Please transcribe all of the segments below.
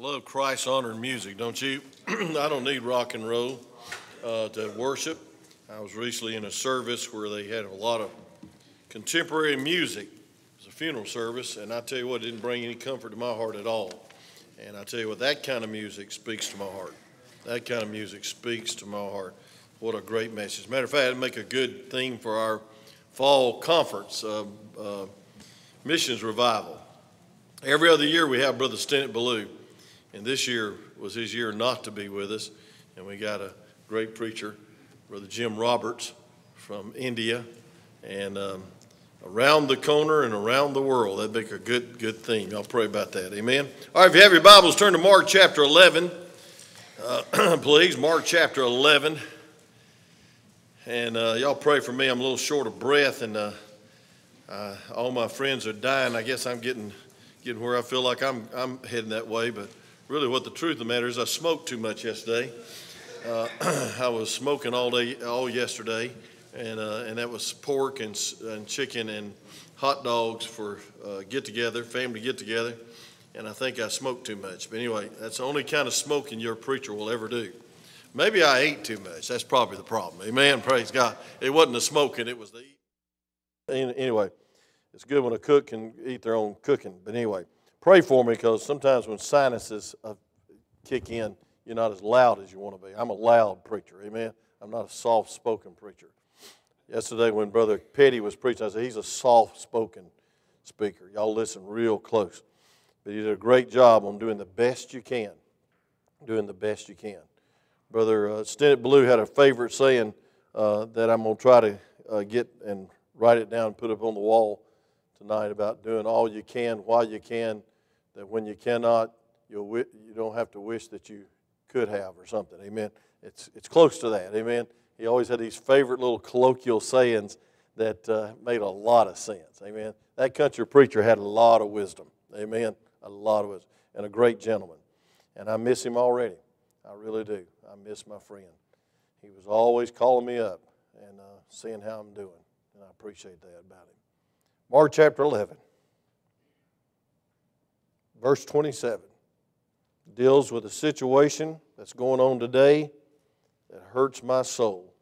I love Christ honored music, don't you? I don't need rock and roll uh, to worship. I was recently in a service where they had a lot of contemporary music. It was a funeral service, and I tell you what, it didn't bring any comfort to my heart at all. And I tell you what, that kind of music speaks to my heart. That kind of music speaks to my heart. What a great message. Matter of fact, it'd make a good theme for our fall conference, uh, uh, missions revival. Every other year we have Brother Stennett Ballou, and this year was his year not to be with us. And we got a great preacher, Brother Jim Roberts from India, and um, around the corner and around the world. That'd make a good, good theme. I'll pray about that. Amen. All right, if you have your Bibles, turn to Mark chapter 11. Uh, please, Mark chapter 11. And uh, y'all pray for me. I'm a little short of breath, and uh, all my friends are dying. I guess I'm getting getting where I feel like I'm I'm heading that way. But really, what the truth of the matter is, I smoked too much yesterday. Uh, I was smoking all day, all yesterday, and uh, and that was pork and and chicken and hot dogs for uh, get together, family get together. And I think I smoked too much. But anyway, that's the only kind of smoking your preacher will ever do. Maybe I ate too much. That's probably the problem. Amen. Praise God. It wasn't the smoking, it was the. Anyway, it's good when a cook can eat their own cooking. But anyway, pray for me because sometimes when sinuses uh, kick in, you're not as loud as you want to be. I'm a loud preacher. Amen. I'm not a soft spoken preacher. Yesterday, when Brother Petty was preaching, I said, he's a soft spoken speaker. Y'all listen real close. But you did a great job on doing the best you can. Doing the best you can. Brother uh, Stennett Ballou had a favorite saying uh, that I'm going to try to uh, get and write it down and put up on the wall tonight about doing all you can while you can, that when you cannot, you'll you don't have to wish that you could have or something. Amen. It's, it's close to that. Amen. He always had these favorite little colloquial sayings that uh, made a lot of sense. Amen. That country preacher had a lot of wisdom. Amen. A lot of wisdom. And a great gentleman. And I miss him already. I really do. I miss my friend. He was always calling me up and uh, seeing how I'm doing, and I appreciate that about him. Mark chapter 11, verse 27, deals with a situation that's going on today that hurts my soul,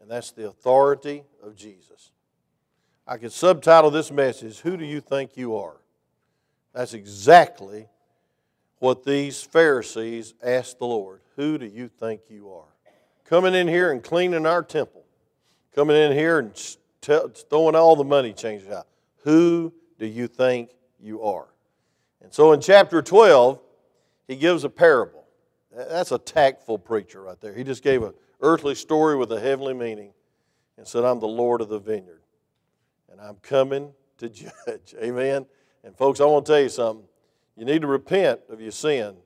and that's the authority of Jesus. I could subtitle this message, Who Do You Think You Are? That's exactly what these Pharisees asked the Lord Who do you think you are? Coming in here and cleaning our temple, coming in here and throwing all the money changes out. Who do you think you are? And so in chapter 12, he gives a parable. That's a tactful preacher right there. He just gave an earthly story with a heavenly meaning and said, I'm the Lord of the vineyard, and I'm coming to judge. Amen. And folks, I want to tell you something. You need to repent of your sin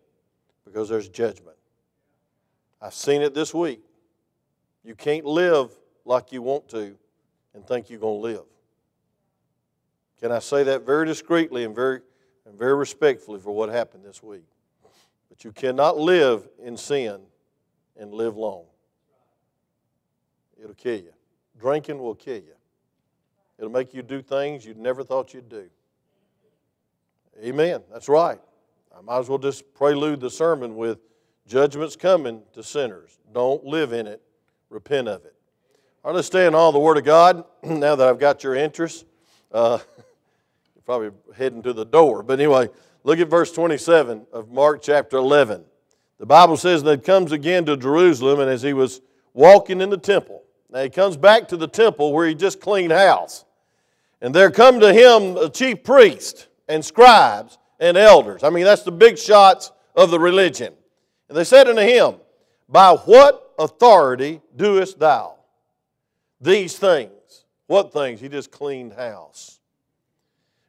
because there's judgment. I've seen it this week. You can't live like you want to and think you're going to live. Can I say that very discreetly and very, and very respectfully for what happened this week? But you cannot live in sin and live long. It'll kill you. Drinking will kill you. It'll make you do things you never thought you'd do. Amen. That's right. I might as well just prelude the sermon with judgment's coming to sinners. Don't live in it, repent of it. Right, let's stay in all the Word of God now that I've got your interest. Uh, you're probably heading to the door. But anyway, look at verse 27 of Mark chapter 11. The Bible says that comes again to Jerusalem, and as he was walking in the temple, now he comes back to the temple where he just cleaned house. And there come to him a chief priest and scribes and elders. I mean, that's the big shots of the religion. And they said unto him, By what authority doest thou these things? What things? He just cleaned house.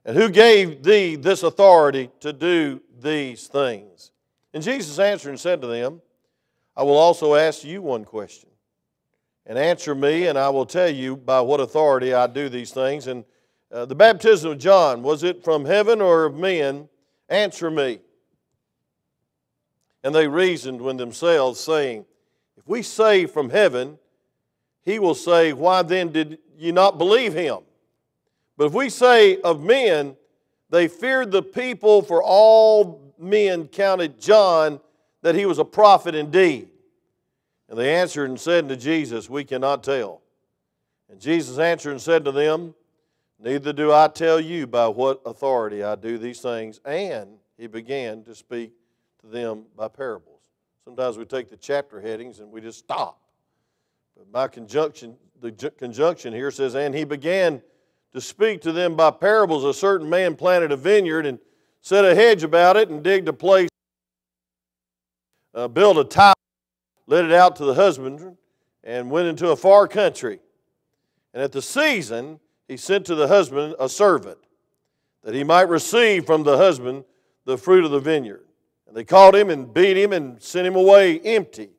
And who gave thee this authority to do these things? And Jesus answered and said to them, I will also ask you one question. And answer me, and I will tell you by what authority I do these things. And uh, the baptism of John, was it from heaven or of men? Answer me. And they reasoned with themselves, saying, If we say from heaven, he will say, Why then did you not believe him? But if we say of men, they feared the people for all men counted John that he was a prophet indeed? And they answered and said to Jesus, We cannot tell. And Jesus answered and said to them, Neither do I tell you by what authority I do these things. And he began to speak to them by parables. Sometimes we take the chapter headings and we just stop. But my conjunction, the conjunction here says, And he began to speak to them by parables. A certain man planted a vineyard and set a hedge about it and digged a place, uh, built a tower, let it out to the husbandman, and went into a far country. And at the season, he sent to the husband a servant, that he might receive from the husband the fruit of the vineyard. And they caught him and beat him and sent him away empty.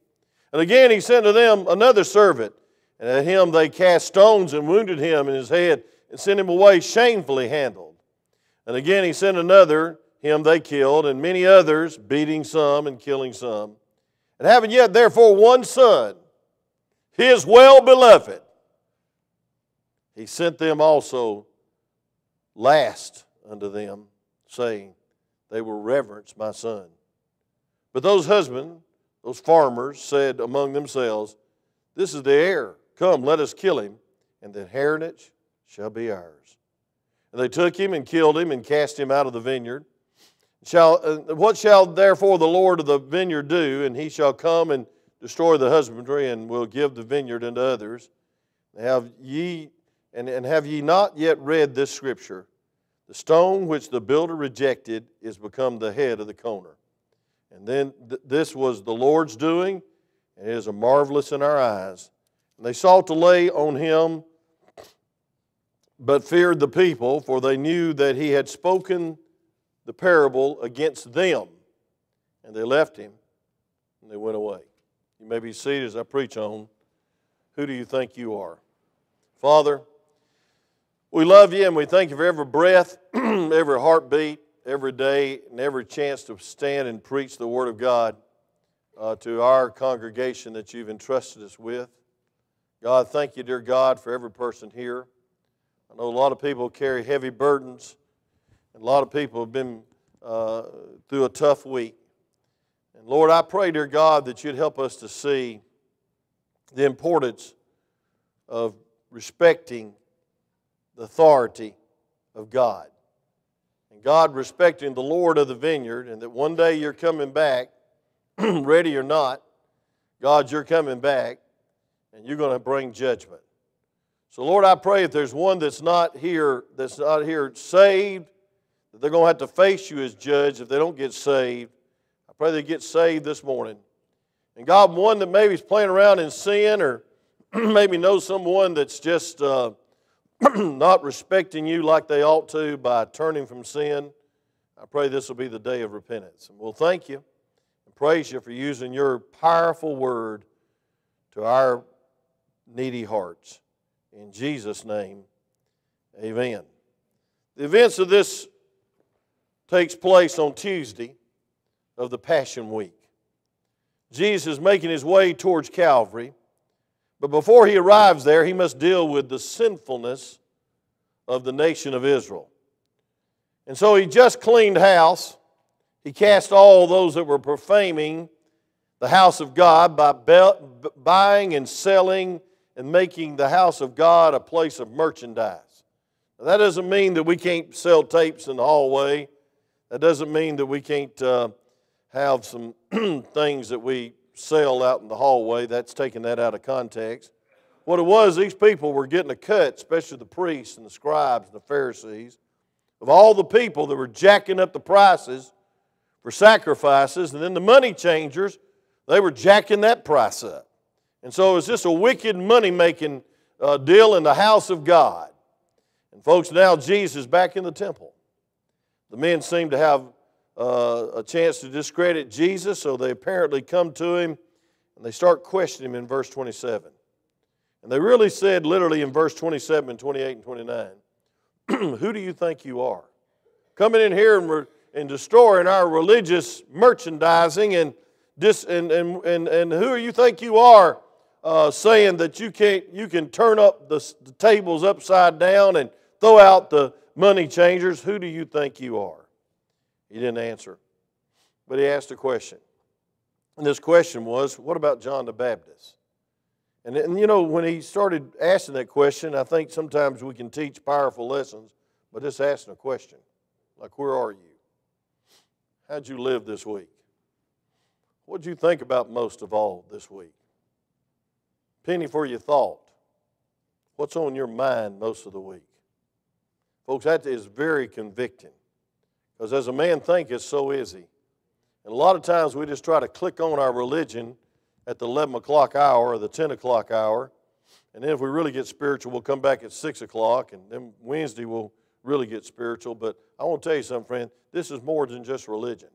And again he sent to them another servant, and at him they cast stones and wounded him in his head and sent him away shamefully handled. And again he sent another, him they killed, and many others, beating some and killing some. And having yet therefore one son, his well beloved, he sent them also last unto them, saying, They will reverence my son. But those husbands, those farmers, said among themselves, This is the heir. Come, let us kill him, and the inheritance shall be ours. And they took him and killed him and cast him out of the vineyard. Shall, uh, what shall therefore the Lord of the vineyard do? And he shall come and destroy the husbandry and will give the vineyard unto others. Have ye and, and have ye not yet read this scripture? The stone which the builder rejected is become the head of the corner. And then th- this was the Lord's doing, and it is a marvelous in our eyes. And they sought to lay on him, but feared the people, for they knew that he had spoken the parable against them. And they left him, and they went away. You may be seated as I preach on who do you think you are? Father, we love you and we thank you for every breath, every heartbeat, every day, and every chance to stand and preach the Word of God uh, to our congregation that you've entrusted us with. God, thank you, dear God, for every person here. I know a lot of people carry heavy burdens, and a lot of people have been uh, through a tough week. And Lord, I pray, dear God, that you'd help us to see the importance of respecting the authority of God. And God respecting the Lord of the vineyard, and that one day you're coming back, ready or not, God, you're coming back, and you're going to bring judgment. So, Lord, I pray if there's one that's not here, that's not here saved, that they're going to have to face you as judge if they don't get saved. I pray they get saved this morning. And God, one that maybe is playing around in sin or maybe knows someone that's just uh, not respecting you like they ought to by turning from sin, I pray this will be the day of repentance. And we'll thank you and praise you for using your powerful word to our needy hearts. In Jesus' name, amen. The events of this takes place on Tuesday of the Passion Week. Jesus is making his way towards Calvary. But before he arrives there, he must deal with the sinfulness of the nation of Israel. And so he just cleaned house. He cast all those that were profaning the house of God by buying and selling and making the house of God a place of merchandise. Now, that doesn't mean that we can't sell tapes in the hallway. That doesn't mean that we can't uh, have some things that we sell out in the hallway. That's taking that out of context. What it was, these people were getting a cut, especially the priests and the scribes and the Pharisees, of all the people that were jacking up the prices for sacrifices, and then the money changers, they were jacking that price up. And so it was just a wicked money making uh, deal in the house of God. And folks, now Jesus back in the temple. The men seem to have uh, a chance to discredit Jesus, so they apparently come to him and they start questioning him in verse 27. And they really said, literally in verse 27 and 28 and 29, Who do you think you are? Coming in here and, and destroying our religious merchandising, and, dis, and, and, and, and who do you think you are uh, saying that you, can't, you can turn up the, the tables upside down and throw out the money changers? Who do you think you are? He didn't answer. but he asked a question. And this question was, what about John the Baptist? And, and you know, when he started asking that question, I think sometimes we can teach powerful lessons, but just asking a question like, where are you? How'd you live this week? What'd you think about most of all this week? Penny for your thought. What's on your mind most of the week? Folks, that is very convicting. Because as a man thinketh, so is he. And a lot of times we just try to click on our religion at the 11 o'clock hour or the 10 o'clock hour. And then if we really get spiritual, we'll come back at 6 o'clock. And then Wednesday we'll really get spiritual. But I want to tell you something, friend. This is more than just religion,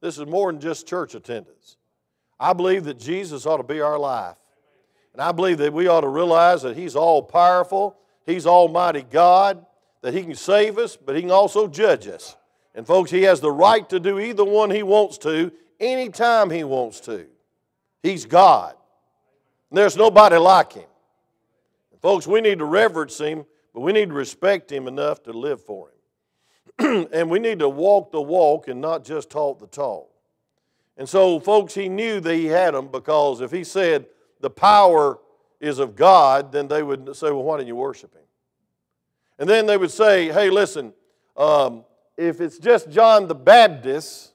this is more than just church attendance. I believe that Jesus ought to be our life. And I believe that we ought to realize that He's all powerful, He's Almighty God, that He can save us, but He can also judge us. And folks, He has the right to do either one He wants to, anytime He wants to. He's God. There's nobody like Him. And folks, we need to reverence Him, but we need to respect Him enough to live for Him. and we need to walk the walk and not just talk the talk. And so, folks, He knew that He had them because if He said, the power is of God, then they would say, well, why don't you worship Him? And then they would say, hey, listen, um, if it's just John the Baptist,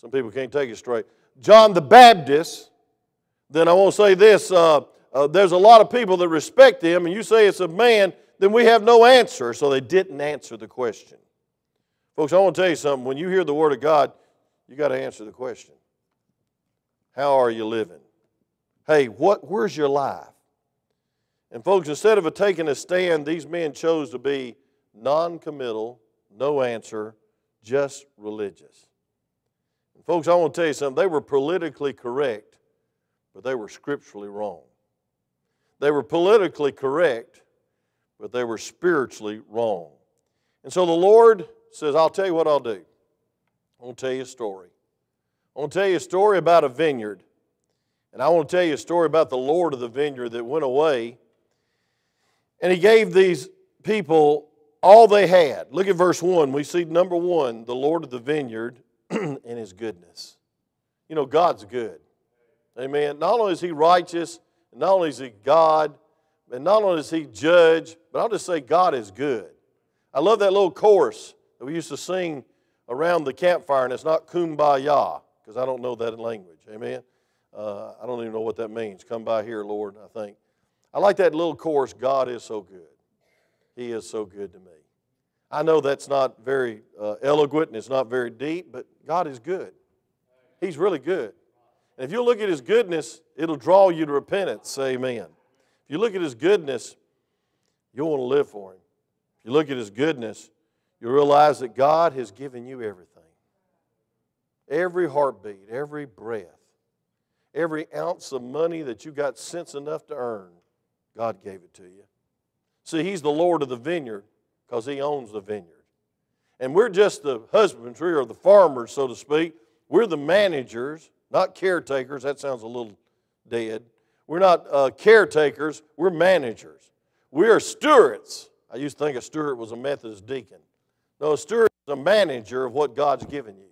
some people can't take it straight, John the Baptist, then I want to say this uh, uh, there's a lot of people that respect him, and you say it's a man, then we have no answer. So they didn't answer the question. Folks, I want to tell you something. When you hear the Word of God, you got to answer the question How are you living? Hey, what, where's your life? And, folks, instead of taking a stand, these men chose to be non committal, no answer, just religious. And, folks, I want to tell you something. They were politically correct, but they were scripturally wrong. They were politically correct, but they were spiritually wrong. And so the Lord says, I'll tell you what I'll do. I want to tell you a story. I want to tell you a story about a vineyard and I want to tell you a story about the Lord of the vineyard that went away. And he gave these people all they had. Look at verse 1. We see number one, the Lord of the vineyard and his goodness. You know, God's good. Amen. Not only is he righteous, not only is he God, and not only is he judge, but I'll just say God is good. I love that little chorus that we used to sing around the campfire, and it's not kumbaya, because I don't know that language. Amen. Uh, I don't even know what that means. Come by here, Lord, I think. I like that little chorus God is so good. He is so good to me. I know that's not very uh, eloquent and it's not very deep, but God is good. He's really good. And if you look at His goodness, it'll draw you to repentance. Amen. If you look at His goodness, you'll want to live for Him. If you look at His goodness, you realize that God has given you everything every heartbeat, every breath every ounce of money that you got sense enough to earn, God gave it to you. See, He's the Lord of the vineyard because He owns the vineyard. And we're just the husbandry or the farmers, so to speak. We're the managers, not caretakers. That sounds a little dead. We're not uh, caretakers, we're managers. We are stewards. I used to think a steward was a Methodist deacon. No, a steward is a manager of what God's given you.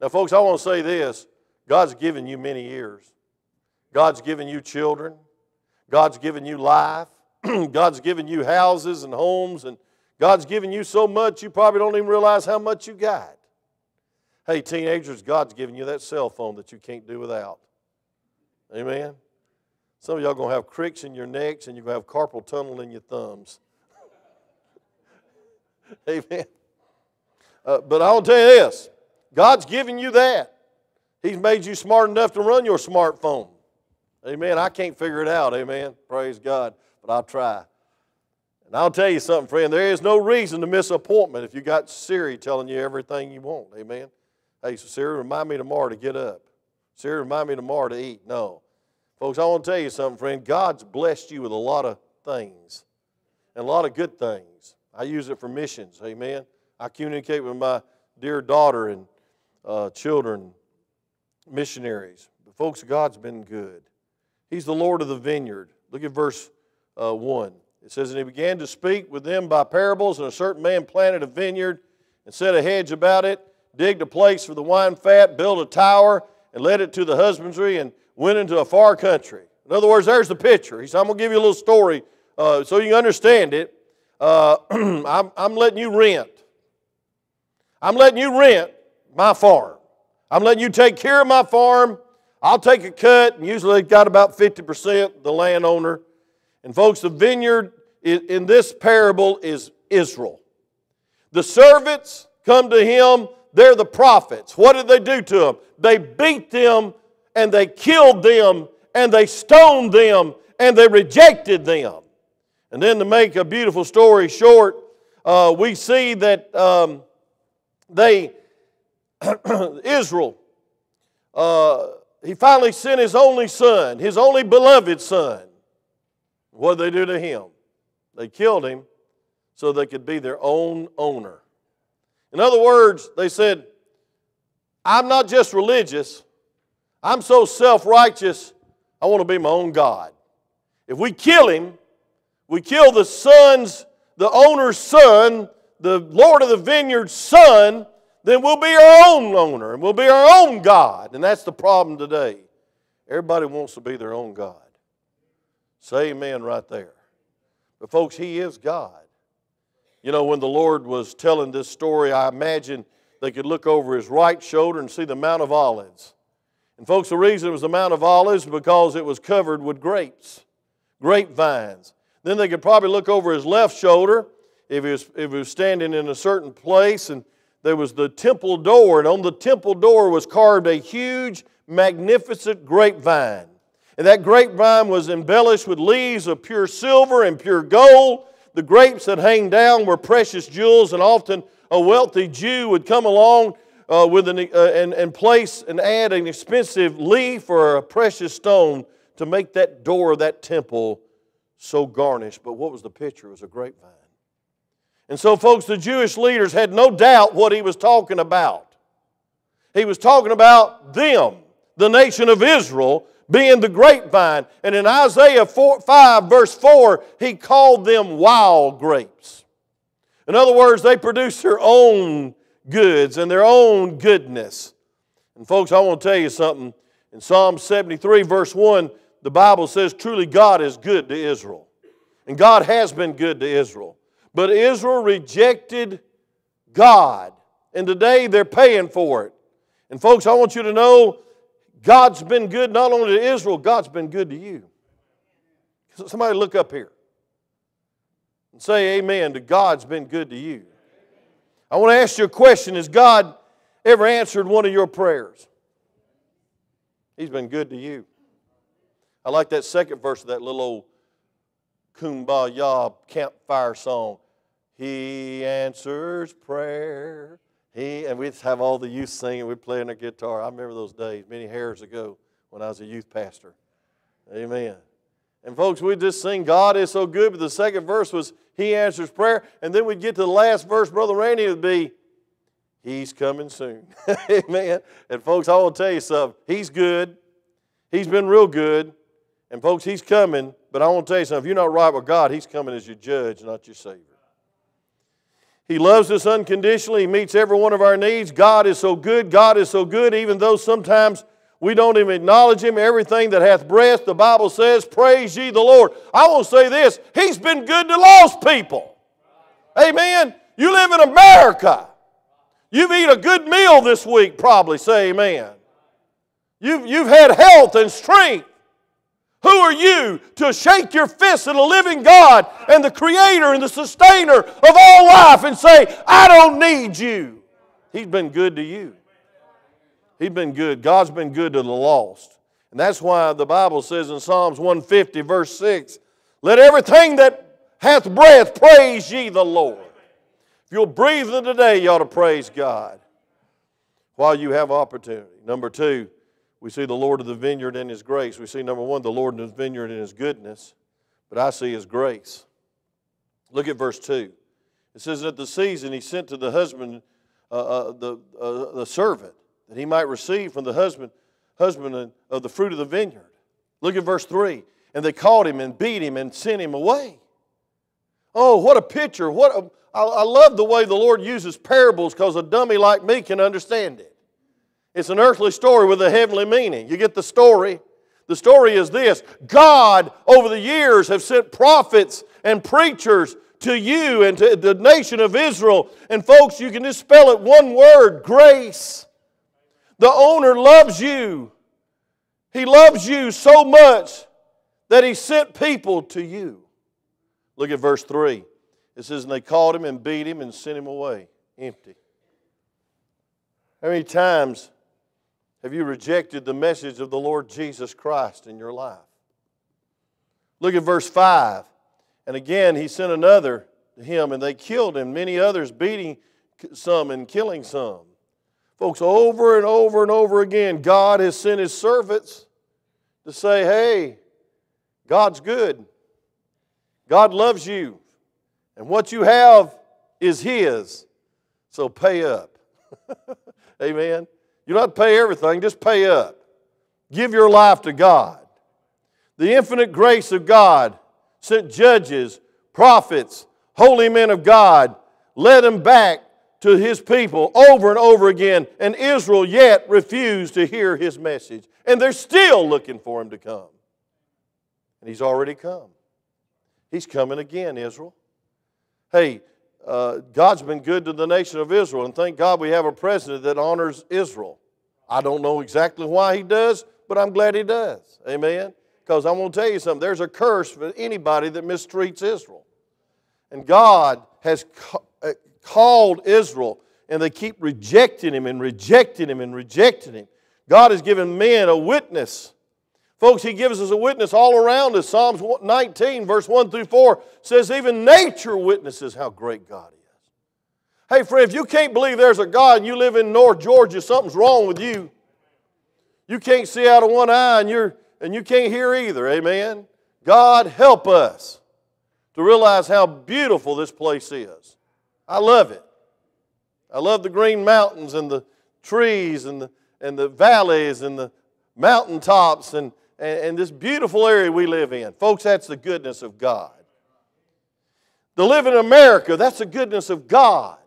Now, folks, I want to say this God's given you many years. God's given you children. God's given you life. God's given you houses and homes. And God's given you so much you probably don't even realize how much you got. Hey, teenagers, God's given you that cell phone that you can't do without. Amen? Some of y'all going to have cricks in your necks and you're going to have carpal tunnel in your thumbs. Amen. Uh, but I'll tell you this God's given you that. He's made you smart enough to run your smartphone. Amen. I can't figure it out. Amen. Praise God. But I'll try. And I'll tell you something, friend. There is no reason to miss an appointment if you got Siri telling you everything you want. Amen. Hey, so Siri, remind me tomorrow to get up. Siri, remind me tomorrow to eat. No. Folks, I want to tell you something, friend. God's blessed you with a lot of things and a lot of good things. I use it for missions. Amen. I communicate with my dear daughter and uh, children missionaries. But folks, God's been good. He's the Lord of the vineyard. Look at verse uh, 1. It says, And he began to speak with them by parables, and a certain man planted a vineyard and set a hedge about it, digged a place for the wine fat, built a tower, and led it to the husbandry, and went into a far country. In other words, there's the picture. He said, I'm going to give you a little story uh, so you can understand it. Uh, I'm, I'm letting you rent. I'm letting you rent my farm. I'm letting you take care of my farm. I'll take a cut, and usually got about 50% the landowner. And folks, the vineyard in this parable is Israel. The servants come to him, they're the prophets. What did they do to them? They beat them and they killed them and they stoned them and they rejected them. And then to make a beautiful story short, uh, we see that um, they, Israel, uh, he finally sent his only son, his only beloved son. What did they do to him? They killed him so they could be their own owner. In other words, they said, I'm not just religious, I'm so self righteous, I want to be my own God. If we kill him, we kill the son's, the owner's son, the Lord of the vineyard's son, then we'll be our own owner and we'll be our own God. And that's the problem today. Everybody wants to be their own God. Say amen right there. But, folks, He is God. You know, when the Lord was telling this story, I imagine they could look over His right shoulder and see the Mount of Olives. And, folks, the reason it was the Mount of Olives because it was covered with grapes, grapevines. Then they could probably look over His left shoulder if he was, if he was standing in a certain place and there was the temple door, and on the temple door was carved a huge, magnificent grapevine. And that grapevine was embellished with leaves of pure silver and pure gold. The grapes that hang down were precious jewels, and often a wealthy Jew would come along uh, with an, uh, and, and place and add an expensive leaf or a precious stone to make that door of that temple so garnished. But what was the picture? It was a grapevine. And so, folks, the Jewish leaders had no doubt what he was talking about. He was talking about them, the nation of Israel, being the grapevine. And in Isaiah 4, 5, verse 4, he called them wild grapes. In other words, they produce their own goods and their own goodness. And, folks, I want to tell you something. In Psalm 73, verse 1, the Bible says, Truly God is good to Israel. And God has been good to Israel. But Israel rejected God. And today they're paying for it. And, folks, I want you to know God's been good not only to Israel, God's been good to you. Somebody look up here and say amen to God's been good to you. I want to ask you a question Has God ever answered one of your prayers? He's been good to you. I like that second verse of that little old kumbaya campfire song. He answers prayer. He and we'd have all the youth singing. We'd play on the guitar. I remember those days many years ago when I was a youth pastor. Amen. And folks, we'd just sing, God is so good, but the second verse was, He answers prayer. And then we'd get to the last verse, Brother Randy, would be, He's coming soon. Amen. And folks, I want to tell you something. He's good. He's been real good. And folks, He's coming. But I want to tell you something. If you're not right with God, He's coming as your judge, not your Savior. He loves us unconditionally. He meets every one of our needs. God is so good. God is so good, even though sometimes we don't even acknowledge Him. Everything that hath breath, the Bible says, Praise ye the Lord. I will say this He's been good to lost people. Amen. You live in America. You've eaten a good meal this week, probably. Say amen. You've, you've had health and strength. Who are you to shake your fist at a living God and the creator and the sustainer of all life and say, I don't need you? He's been good to you. He's been good. God's been good to the lost. And that's why the Bible says in Psalms 150, verse 6, Let everything that hath breath praise ye the Lord. If you're breathing today, you ought to praise God while you have opportunity. Number two, we see the Lord of the vineyard in His grace. We see, number one, the Lord in His vineyard in His goodness, but I see His grace. Look at verse 2. It says, At the season He sent to the husband uh, uh, the, uh, the servant, that he might receive from the husband, husband of the fruit of the vineyard. Look at verse 3. And they caught him and beat him and sent him away. Oh, what a picture. What a, I, I love the way the Lord uses parables because a dummy like me can understand it. It's an earthly story with a heavenly meaning. You get the story. The story is this God, over the years, have sent prophets and preachers to you and to the nation of Israel. And folks, you can just spell it one word grace. The owner loves you. He loves you so much that he sent people to you. Look at verse 3. It says, And they called him and beat him and sent him away empty. How many times have you rejected the message of the Lord Jesus Christ in your life? Look at verse 5. And again, he sent another to him, and they killed him, many others beating some and killing some. Folks, over and over and over again, God has sent his servants to say, hey, God's good. God loves you. And what you have is his. So pay up. Amen. You don't have to pay everything, just pay up. Give your life to God. The infinite grace of God sent judges, prophets, holy men of God, led them back to his people over and over again, and Israel yet refused to hear his message. And they're still looking for him to come. And he's already come. He's coming again, Israel. Hey, uh, God's been good to the nation of Israel, and thank God we have a president that honors Israel. I don't know exactly why he does, but I'm glad he does. Amen. Because I'm going to tell you something there's a curse for anybody that mistreats Israel. And God has uh, called Israel, and they keep rejecting him and rejecting him and rejecting him. God has given men a witness. Folks, He gives us a witness all around us. Psalms 19, verse 1 through 4 says, Even nature witnesses how great God is. Hey, friend, if you can't believe there's a God and you live in North Georgia, something's wrong with you. You can't see out of one eye and you're and you can't hear either. Amen. God help us to realize how beautiful this place is. I love it. I love the green mountains and the trees and the, and the valleys and the mountaintops and, and, and this beautiful area we live in. Folks, that's the goodness of God. To live in America, that's the goodness of God.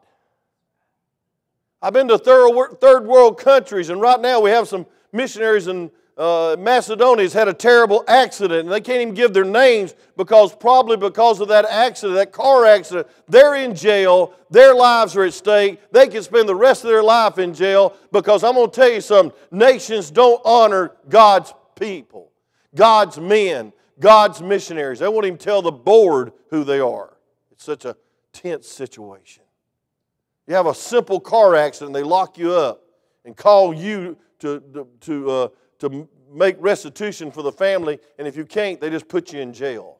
I've been to third world countries, and right now we have some missionaries in uh, Macedonia's had a terrible accident, and they can't even give their names because probably because of that accident, that car accident, they're in jail. Their lives are at stake. They can spend the rest of their life in jail because I'm going to tell you something nations don't honor God's people, God's men, God's missionaries. They won't even tell the board who they are. It's such a tense situation. You have a simple car accident, they lock you up and call you to, to, to uh, to make restitution for the family, and if you can't, they just put you in jail.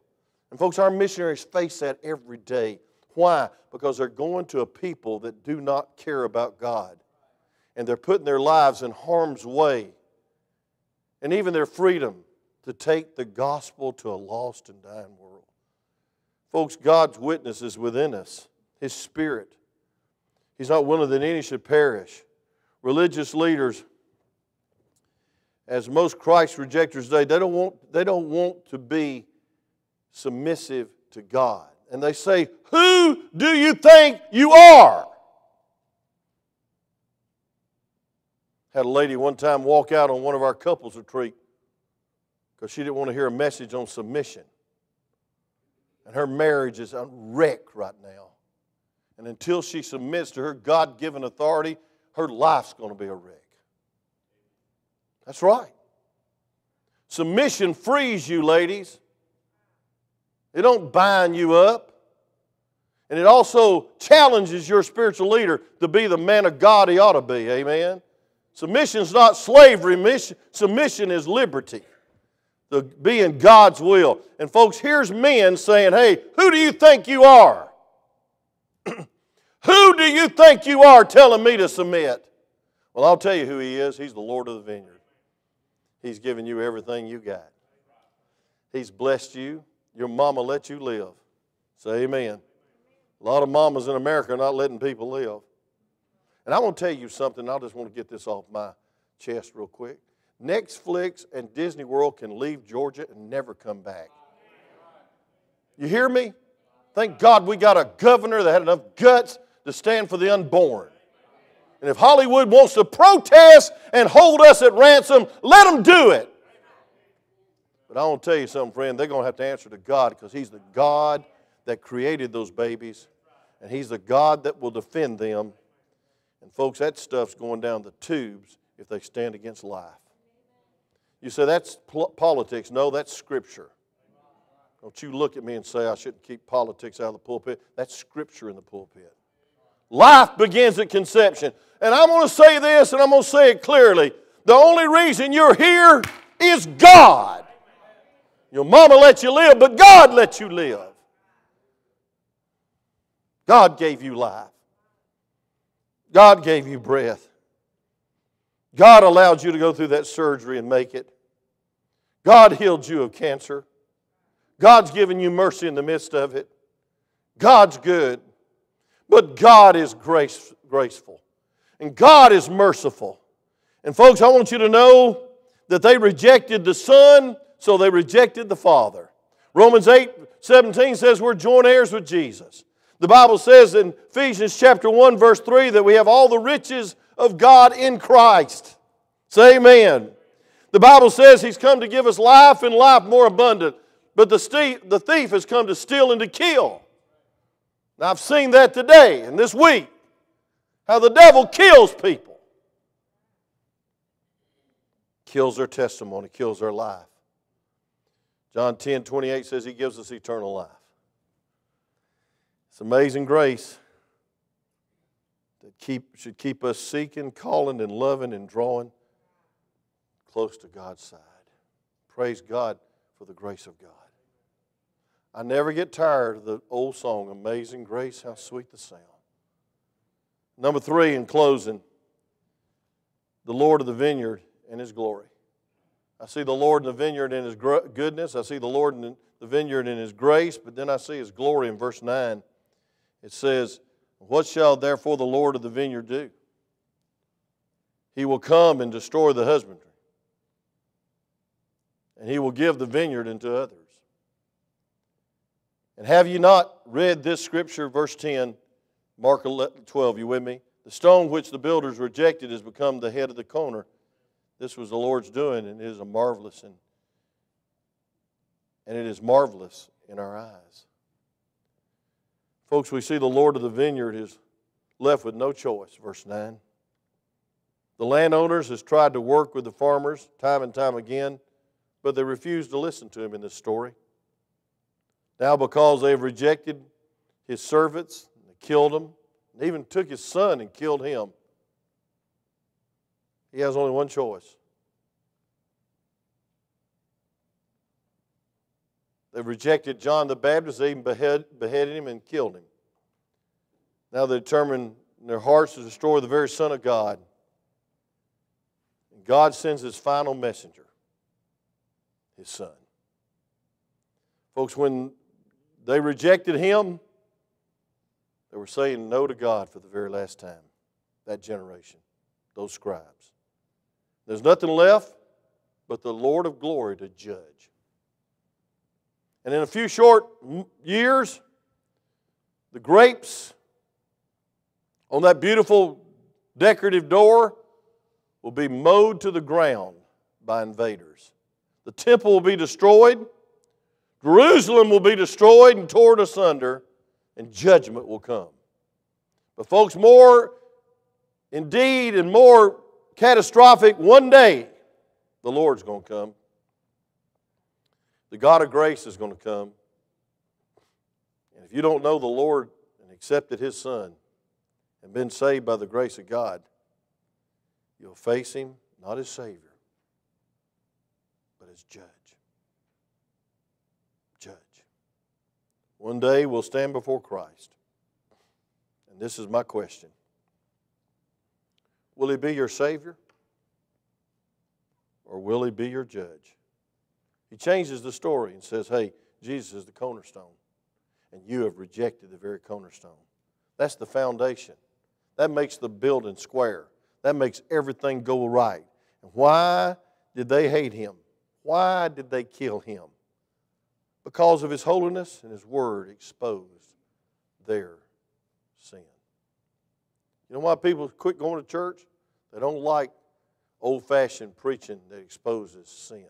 And folks, our missionaries face that every day. Why? Because they're going to a people that do not care about God. And they're putting their lives in harm's way. And even their freedom to take the gospel to a lost and dying world. Folks, God's witness is within us, His Spirit. He's not willing that any should perish. Religious leaders as most Christ rejectors today, they don't want, they don't want to be submissive to God. And they say, Who do you think you are? Had a lady one time walk out on one of our couples retreat because she didn't want to hear a message on submission. And her marriage is a wreck right now. And until she submits to her God given authority, her life's going to be a wreck. That's right. Submission frees you, ladies. It don't bind you up. And it also challenges your spiritual leader to be the man of God he ought to be. Amen. Submission is not slavery. Submission is liberty. The being God's will. And folks, here's men saying, hey, who do you think you are? who do you think you are telling me to submit? Well, I'll tell you who he is. He's the Lord of the vineyard. He's given you everything you got. He's blessed you. Your mama let you live. Say amen. A lot of mamas in America are not letting people live. And I want to tell you something. I just want to get this off my chest real quick. Netflix and Disney World can leave Georgia and never come back. You hear me? Thank God we got a governor that had enough guts to stand for the unborn. And if Hollywood wants to protest and hold us at ransom, let them do it. But I want to tell you something, friend. They're going to have to answer to God because He's the God that created those babies, and He's the God that will defend them. And, folks, that stuff's going down the tubes if they stand against life. You say that's politics. No, that's Scripture. Don't you look at me and say I shouldn't keep politics out of the pulpit. That's Scripture in the pulpit. Life begins at conception. And I'm going to say this and I'm going to say it clearly. The only reason you're here is God. Your mama let you live, but God let you live. God gave you life. God gave you breath. God allowed you to go through that surgery and make it. God healed you of cancer. God's given you mercy in the midst of it. God's good. But God is grace, graceful. And God is merciful. And folks, I want you to know that they rejected the Son, so they rejected the Father. Romans 8 17 says we're joint heirs with Jesus. The Bible says in Ephesians chapter 1, verse 3, that we have all the riches of God in Christ. Say amen. The Bible says He's come to give us life and life more abundant. But the, the thief has come to steal and to kill. Now, I've seen that today and this week, how the devil kills people. Kills their testimony, kills their life. John 10 28 says he gives us eternal life. It's amazing grace that keep, should keep us seeking, calling, and loving and drawing close to God's side. Praise God for the grace of God. I never get tired of the old song, Amazing Grace, how sweet the sound. Number three, in closing, the Lord of the vineyard and his glory. I see the Lord in the vineyard in his goodness. I see the Lord in the vineyard in his grace, but then I see his glory in verse 9. It says, What shall therefore the Lord of the vineyard do? He will come and destroy the husbandry and he will give the vineyard into others. And have you not read this scripture, verse 10, Mark 12, you with me? The stone which the builders rejected has become the head of the corner. This was the Lord's doing, and it is a marvelous and, and it is marvelous in our eyes. Folks, we see the Lord of the vineyard is left with no choice, verse 9. The landowners has tried to work with the farmers time and time again but they refuse to listen to him in this story. Now, because they have rejected his servants, they killed him, and even took his son and killed him, he has only one choice. They've rejected John the Baptist, they even behead, beheaded him and killed him. Now they determined in their hearts to destroy the very Son of God. And God sends his final messenger his son. Folks, when they rejected him, they were saying no to God for the very last time. That generation, those scribes. There's nothing left but the Lord of glory to judge. And in a few short years, the grapes on that beautiful decorative door will be mowed to the ground by invaders. The temple will be destroyed, Jerusalem will be destroyed and torn asunder, and judgment will come. But, folks, more indeed and more catastrophic, one day the Lord's going to come. The God of grace is going to come. And if you don't know the Lord and accepted His Son and been saved by the grace of God, you'll face Him not as Savior, but as judge. Judge. One day we'll stand before Christ. And this is my question Will he be your Savior? Or will he be your judge? He changes the story and says, Hey, Jesus is the cornerstone, and you have rejected the very cornerstone. That's the foundation. That makes the building square. That makes everything go right. And why did they hate him? Why did they kill him? because of his holiness and his word exposed their sin. You know why people quit going to church? They don't like old fashioned preaching that exposes sin.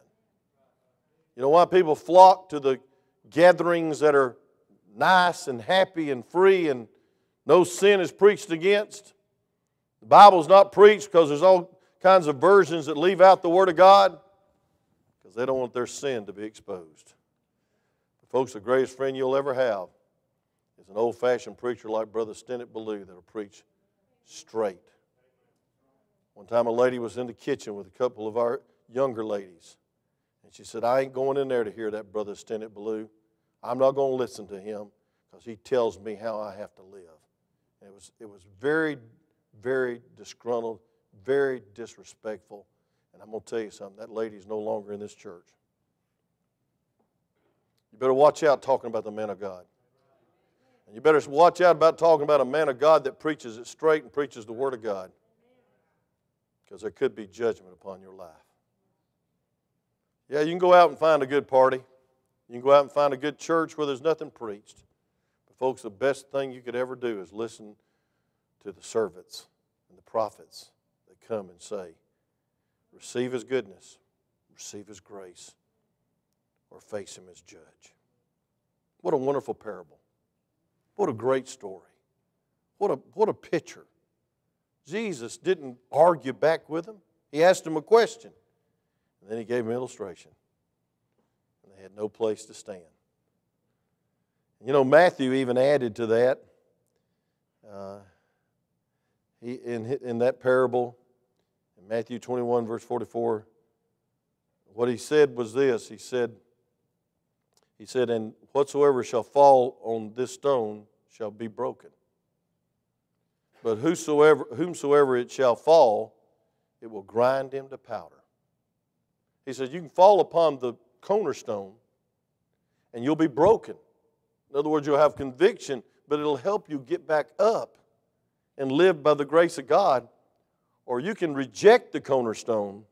You know why people flock to the gatherings that are nice and happy and free and no sin is preached against? The Bible's not preached because there's all kinds of versions that leave out the Word of God because they don't want their sin to be exposed. Folks, the greatest friend you'll ever have is an old fashioned preacher like Brother Stennett Ballou that'll preach straight. One time a lady was in the kitchen with a couple of our younger ladies. And she said, I ain't going in there to hear that Brother Stennett Blue. I'm not going to listen to him because he tells me how I have to live. And it was, it was very, very disgruntled, very disrespectful. And I'm going to tell you something that lady's no longer in this church. You better watch out talking about the man of God. And you better watch out about talking about a man of God that preaches it straight and preaches the Word of God because there could be judgment upon your life. Yeah, you can go out and find a good party. You can go out and find a good church where there's nothing preached. But, folks, the best thing you could ever do is listen to the servants and the prophets that come and say, receive his goodness, receive his grace, or face him as judge. What a wonderful parable. What a great story. What a, what a picture Jesus didn't argue back with them. He asked them a question, and then he gave them an illustration. And they had no place to stand. You know, Matthew even added to that. Uh, he, in, in that parable, in Matthew 21, verse 44, what he said was this He said, he said, And whatsoever shall fall on this stone shall be broken. But whosoever, whomsoever it shall fall, it will grind him to powder. He says, You can fall upon the cornerstone and you'll be broken. In other words, you'll have conviction, but it'll help you get back up and live by the grace of God. Or you can reject the cornerstone,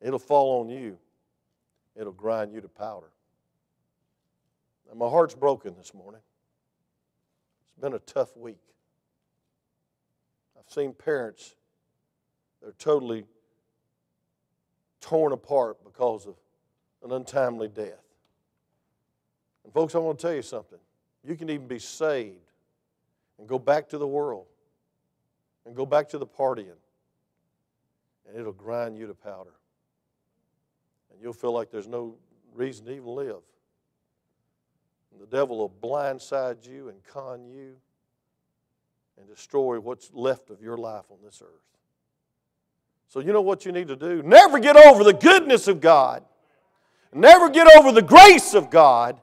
it'll fall on you, it'll grind you to powder. And my heart's broken this morning. It's been a tough week I've seen parents that are totally torn apart because of an untimely death. And, folks, I want to tell you something. You can even be saved and go back to the world and go back to the partying, and it'll grind you to powder. And you'll feel like there's no reason to even live. And the devil will blindside you and con you and destroy what's left of your life on this earth. So, you know what you need to do? Never get over the goodness of God, never get over the grace of God,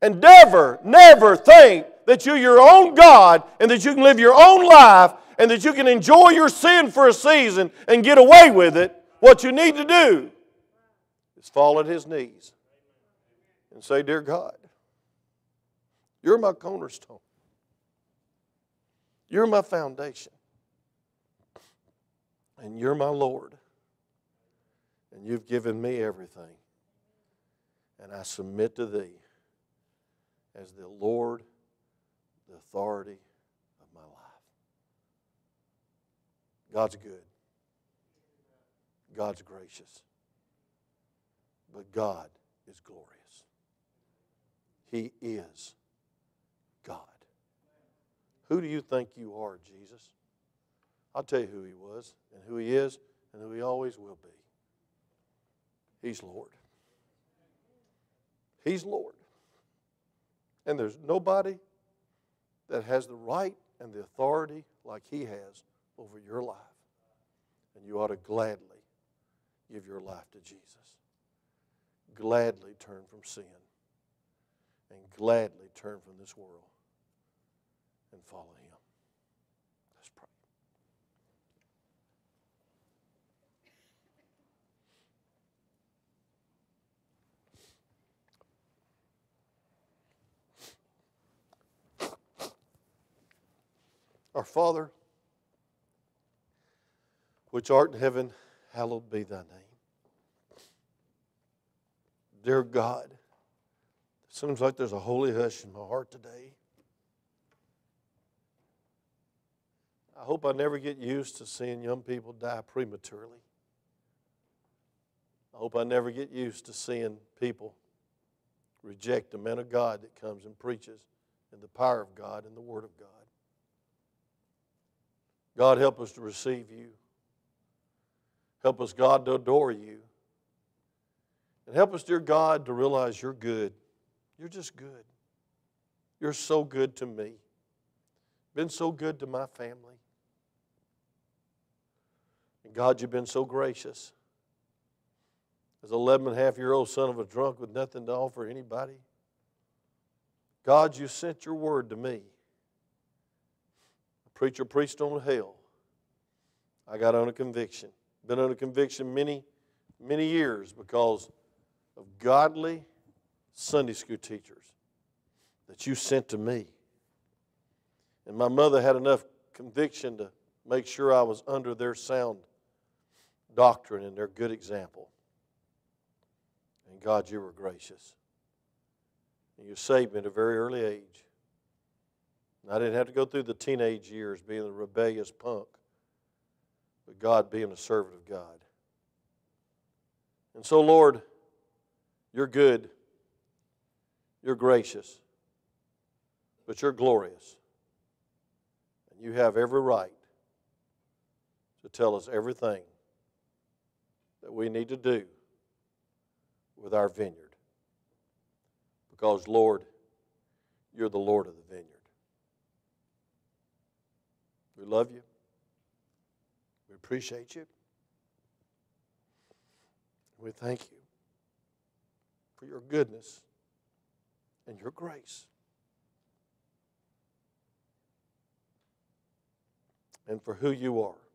and never, never think that you're your own God and that you can live your own life and that you can enjoy your sin for a season and get away with it. What you need to do is fall at His knees and say, Dear God, you're my cornerstone. You're my foundation. And you're my Lord. And you've given me everything. And I submit to thee as the Lord, the authority of my life. God's good. God's gracious. But God is glorious. He is God. Who do you think you are, Jesus? I'll tell you who he was and who he is and who he always will be. He's Lord. He's Lord. And there's nobody that has the right and the authority like he has over your life. And you ought to gladly give your life to Jesus. Gladly turn from sin and gladly turn from this world and follow him. Let's pray. Our Father, which art in heaven, hallowed be thy name. Dear God, it Seems like there's a holy hush in my heart today. I hope I never get used to seeing young people die prematurely. I hope I never get used to seeing people reject the man of God that comes and preaches in the power of God and the Word of God. God, help us to receive you. Help us, God, to adore you. And help us, dear God, to realize you're good. You're just good. You're so good to me. Been so good to my family. And God, you've been so gracious. As an 11 and a half year old son of a drunk with nothing to offer anybody, God, you sent your word to me. Preacher preached on hell. I got on a conviction. Been on a conviction many, many years because of godly Sunday school teachers that you sent to me. And my mother had enough conviction to make sure I was under their sound doctrine and their good example. And God, you were gracious. And you saved me at a very early age. I didn't have to go through the teenage years being a rebellious punk, but God being a servant of God. And so, Lord, you're good. You're gracious. But you're glorious. And you have every right to tell us everything that we need to do with our vineyard. Because, Lord, you're the Lord of the vineyard. We love you. We appreciate you. We thank you for your goodness and your grace. And for who you are.